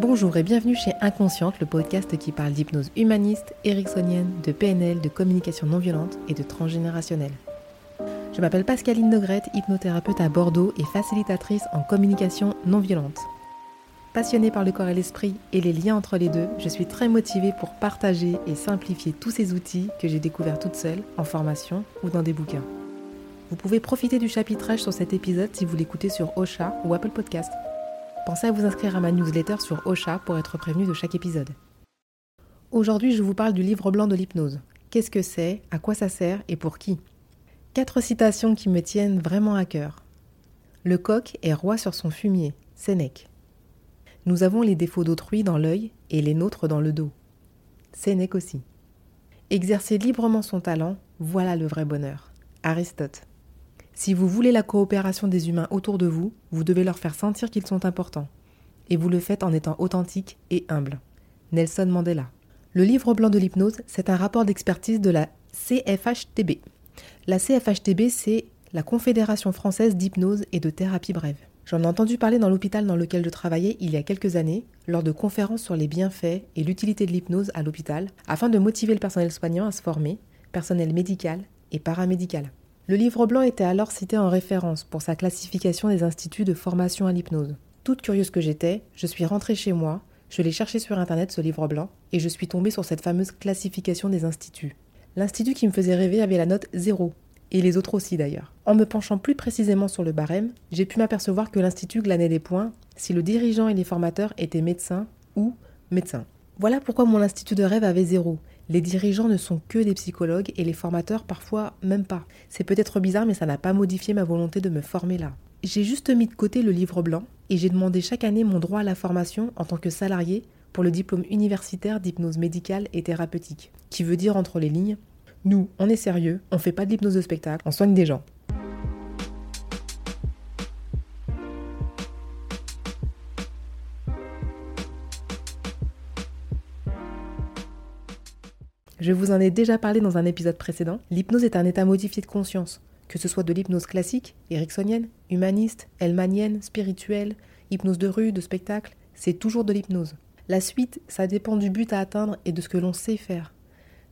Bonjour et bienvenue chez Inconsciente, le podcast qui parle d'hypnose humaniste, ericksonienne, de PNL, de communication non violente et de transgénérationnelle. Je m'appelle Pascaline Nogrette, hypnothérapeute à Bordeaux et facilitatrice en communication non violente. Passionnée par le corps et l'esprit et les liens entre les deux, je suis très motivée pour partager et simplifier tous ces outils que j'ai découverts toute seule, en formation ou dans des bouquins. Vous pouvez profiter du chapitrage sur cet épisode si vous l'écoutez sur Ocha ou Apple Podcast. Pensez à vous inscrire à ma newsletter sur Ocha pour être prévenu de chaque épisode. Aujourd'hui, je vous parle du livre blanc de l'hypnose. Qu'est-ce que c'est, à quoi ça sert? Et pour qui? Quatre citations qui me tiennent vraiment à cœur. Le coq est roi sur son fumier, Sénèque. Nous avons les défauts d'autrui dans l'œil et les nôtres dans le dos. Sénèque aussi. Exercer librement son talent, voilà le vrai bonheur. Aristote. Si vous voulez la coopération des humains autour de vous, vous devez leur faire sentir qu'ils sont importants. Et vous le faites en étant authentique et humble. Nelson Mandela. Le livre blanc de l'hypnose, c'est un rapport d'expertise de la CFHTB. La CFHTB, c'est la Confédération française d'hypnose et de thérapie brève. J'en ai entendu parler dans l'hôpital dans lequel je travaillais il y a quelques années, lors de conférences sur les bienfaits et l'utilité de l'hypnose à l'hôpital, afin de motiver le personnel soignant à se former, personnel médical et paramédical. Le livre blanc était alors cité en référence pour sa classification des instituts de formation à l'hypnose. Toute curieuse que j'étais, je suis rentrée chez moi, je l'ai cherché sur internet ce livre blanc, et je suis tombée sur cette fameuse classification des instituts. L'institut qui me faisait rêver avait la note 0, et les autres aussi d'ailleurs. En me penchant plus précisément sur le barème, j'ai pu m'apercevoir que l'institut glanait des points si le dirigeant et les formateurs étaient médecins ou médecins. Voilà pourquoi mon institut de rêve avait zéro, les dirigeants ne sont que des psychologues et les formateurs parfois même pas. C'est peut-être bizarre mais ça n'a pas modifié ma volonté de me former là. J'ai juste mis de côté le livre blanc et j'ai demandé chaque année mon droit à la formation en tant que salarié pour le diplôme universitaire d'hypnose médicale et thérapeutique, qui veut dire entre les lignes, nous, on est sérieux, on fait pas de l'hypnose de spectacle, on soigne des gens. Je vous en ai déjà parlé dans un épisode précédent. L'hypnose est un état modifié de conscience, que ce soit de l'hypnose classique, ericksonienne, humaniste, elmanienne, spirituelle, hypnose de rue, de spectacle, c'est toujours de l'hypnose. La suite, ça dépend du but à atteindre et de ce que l'on sait faire.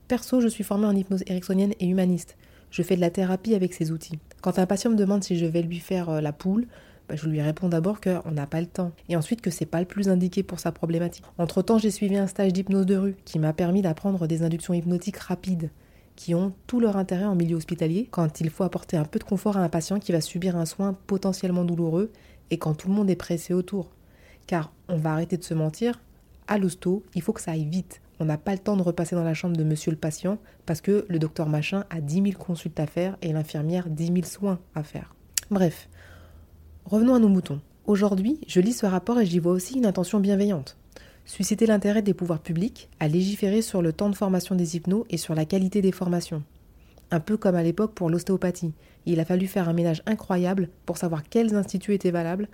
Perso, je suis formée en hypnose ericksonienne et humaniste. Je fais de la thérapie avec ces outils. Quand un patient me demande si je vais lui faire euh, la poule, bah, je lui réponds d'abord qu'on n'a pas le temps et ensuite que c'est pas le plus indiqué pour sa problématique. Entre temps, j'ai suivi un stage d'hypnose de rue qui m'a permis d'apprendre des inductions hypnotiques rapides qui ont tout leur intérêt en milieu hospitalier quand il faut apporter un peu de confort à un patient qui va subir un soin potentiellement douloureux et quand tout le monde est pressé autour. Car on va arrêter de se mentir, à l'hosto, il faut que ça aille vite. On n'a pas le temps de repasser dans la chambre de monsieur le patient parce que le docteur machin a 10 000 consultes à faire et l'infirmière 10 000 soins à faire. Bref, Revenons à nos moutons. Aujourd'hui, je lis ce rapport et j'y vois aussi une intention bienveillante. Susciter l'intérêt des pouvoirs publics à légiférer sur le temps de formation des hypnos et sur la qualité des formations. Un peu comme à l'époque pour l'ostéopathie. Il a fallu faire un ménage incroyable pour savoir quels instituts étaient valables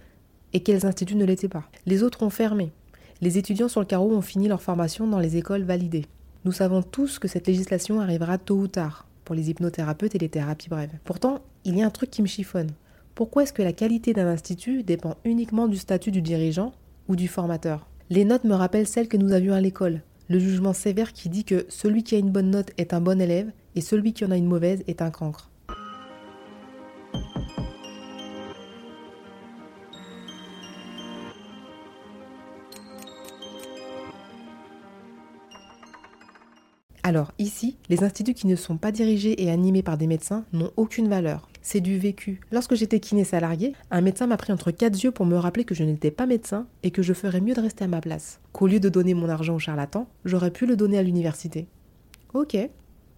et quels instituts ne l'étaient pas. Les autres ont fermé. Les étudiants sur le carreau ont fini leur formation dans les écoles validées. Nous savons tous que cette législation arrivera tôt ou tard pour les hypnothérapeutes et les thérapies brèves. Pourtant, il y a un truc qui me chiffonne. Pourquoi est-ce que la qualité d'un institut dépend uniquement du statut du dirigeant ou du formateur? Les notes me rappellent celles que nous avions à l'école. Le jugement sévère qui dit que celui qui a une bonne note est un bon élève et celui qui en a une mauvaise est un cancre. Alors ici, les instituts qui ne sont pas dirigés et animés par des médecins n'ont aucune valeur c'est du vécu. Lorsque j'étais kiné salarié, un médecin m'a pris entre quatre yeux pour me rappeler que je n'étais pas médecin et que je ferais mieux de rester à ma place. Qu'au lieu de donner mon argent au charlatan, j'aurais pu le donner à l'université. Ok.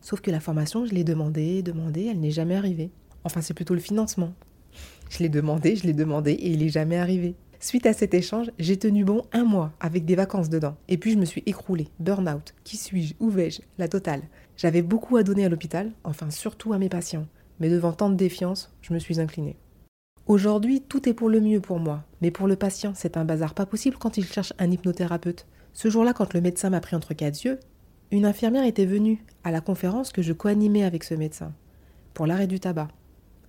Sauf que la formation, je l'ai demandé, demandé, elle n'est jamais arrivée. Enfin, c'est plutôt le financement. Je l'ai demandé, je l'ai demandé et il n'est jamais arrivé. Suite à cet échange, j'ai tenu bon un mois avec des vacances dedans. Et puis je me suis écroulée. Burn-out. Qui suis-je? Où vais-je? La totale. J'avais beaucoup à donner à l'hôpital, enfin surtout à mes patients mais devant tant de défiance, je me suis inclinée. Aujourd'hui, tout est pour le mieux pour moi, mais pour le patient, c'est un bazar pas possible quand il cherche un hypnothérapeute. Ce jour-là, quand le médecin m'a pris entre quatre yeux, une infirmière était venue à la conférence que je co-animais avec ce médecin pour l'arrêt du tabac.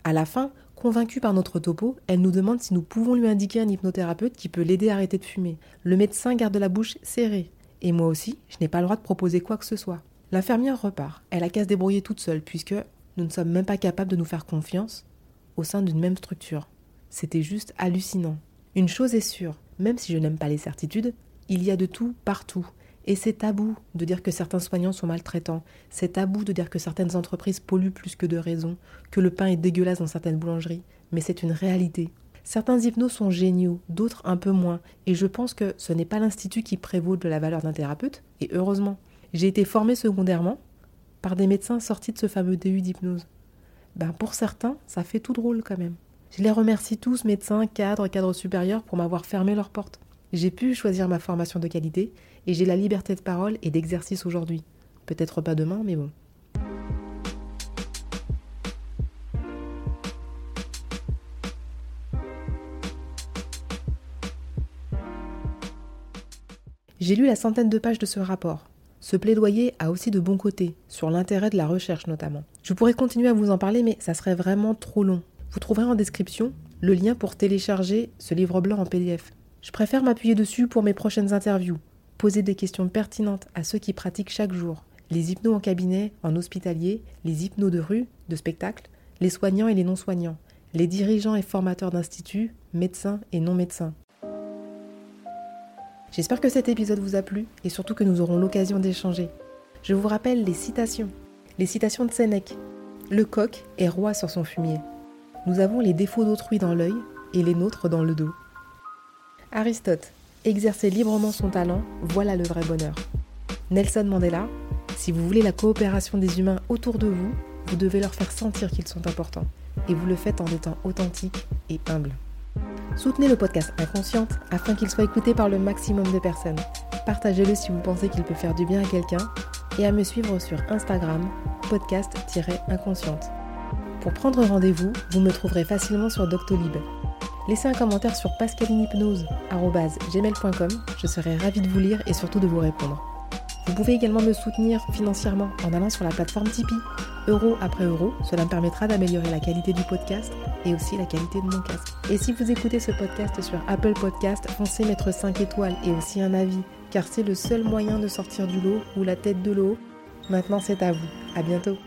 À la fin, convaincue par notre topo, elle nous demande si nous pouvons lui indiquer un hypnothérapeute qui peut l'aider à arrêter de fumer. Le médecin garde la bouche serrée. Et moi aussi, je n'ai pas le droit de proposer quoi que ce soit. L'infirmière repart. Elle a qu'à se débrouiller toute seule, puisque nous ne sommes même pas capables de nous faire confiance au sein d'une même structure. C'était juste hallucinant. Une chose est sûre, même si je n'aime pas les certitudes, il y a de tout partout. Et c'est tabou de dire que certains soignants sont maltraitants. C'est tabou de dire que certaines entreprises polluent plus que de raison, que le pain est dégueulasse dans certaines boulangeries. Mais c'est une réalité. Certains hypnos sont géniaux, d'autres un peu moins. Et je pense que ce n'est pas l'institut qui prévaut de la valeur d'un thérapeute, et heureusement. J'ai été formée secondairement par des médecins sortis de ce fameux DU d'hypnose. Ben pour certains, ça fait tout drôle quand même. Je les remercie tous, médecins, cadres, cadres supérieurs, pour m'avoir fermé leurs portes. J'ai pu choisir ma formation de qualité et j'ai la liberté de parole et d'exercice aujourd'hui. Peut-être pas demain, mais bon. J'ai lu la centaine de pages de ce rapport. Ce plaidoyer a aussi de bons côtés, sur l'intérêt de la recherche notamment. Je pourrais continuer à vous en parler, mais ça serait vraiment trop long. Vous trouverez en description le lien pour télécharger ce livre blanc en PDF. Je préfère m'appuyer dessus pour mes prochaines interviews, poser des questions pertinentes à ceux qui pratiquent chaque jour, les hypnos en cabinet, en hospitalier, les hypnos de rue, de spectacle, les soignants et les non-soignants, les dirigeants et formateurs d'instituts, médecins et non-médecins. J'espère que cet épisode vous a plu et surtout que nous aurons l'occasion d'échanger. Je vous rappelle les citations. Les citations de Sénèque. Le coq est roi sur son fumier. Nous avons les défauts d'autrui dans l'œil et les nôtres dans le dos. Aristote, exercer librement son talent, voilà le vrai bonheur. Nelson Mandela, si vous voulez la coopération des humains autour de vous, vous devez leur faire sentir qu'ils sont importants. Et vous le faites en étant authentique et humble. Soutenez le podcast Inconsciente afin qu'il soit écouté par le maximum de personnes. Partagez-le si vous pensez qu'il peut faire du bien à quelqu'un et à me suivre sur Instagram, podcast-inconsciente. Pour prendre rendez-vous, vous me trouverez facilement sur Doctolib. Laissez un commentaire sur pascalinhypnose.gmail.com, je serai ravie de vous lire et surtout de vous répondre. Vous pouvez également me soutenir financièrement en allant sur la plateforme Tipeee. Euro après euro, cela me permettra d'améliorer la qualité du podcast et aussi la qualité de mon casque. Et si vous écoutez ce podcast sur Apple Podcast, foncez mettre 5 étoiles et aussi un avis, car c'est le seul moyen de sortir du lot ou la tête de l'eau. Maintenant c'est à vous. À bientôt.